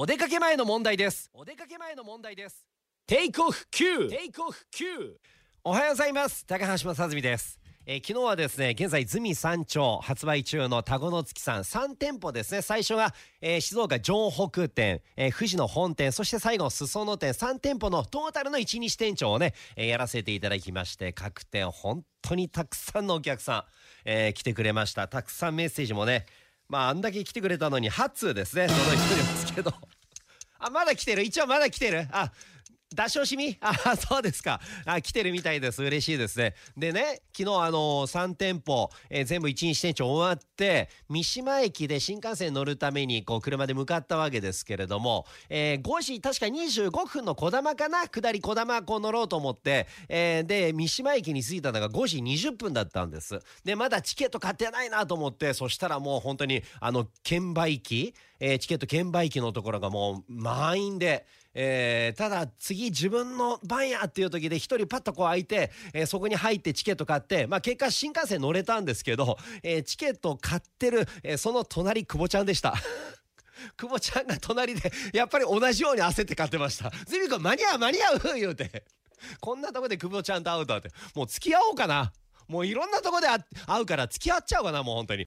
お出かけ前の問題です。お出かけ前の問題です。テイクオフ9テイクオフ9おはようございます。高橋正澄です。えー、昨日はですね現在ズミ山頂発売中の田子の月さん。3店舗ですね。最初が、えー、静岡城北店、えー、富士の本店そして最後裾野店。3店舗のトータルの1日店長をね、えやらせていただきまして各店本当にたくさんのお客さん、え来てくれました。たくさんメッセージもねまああんだけ来てくれたのに8通ですね。届いてますけどあまだ来てる。一応まだ来てる。あ出し惜しみ？あそうですか。あ来てるみたいです。嬉しいですね。でね昨日あの3店舗、えー、全部1日店長終わって三島駅で新幹線乗るためにこう車で向かったわけですけれども、えー、5時確か25分のこだまかな？下りこだまこう乗ろうと思って、えー、で三島駅に着いたのが5時20分だったんです。でまだチケット買ってないなと思ってそしたらもう本当にあの券売機、え、チケット券売機のところがもう満員でえー、ただ次自分の番やっていう時で1人パッとこう開いて、えー、そこに入ってチケット買って、まあ、結果新幹線乗れたんですけど、えー、チケットを買ってる、えその隣久保ちゃんでした。久保ちゃんが隣でやっぱり同じように焦って買ってました「ズミ君間に合う間に合う!」言うてこんなとこで久保ちゃんと会うとはってもう付き合おうかなもういろんなとこで会うから付き合っちゃうかなもう本当に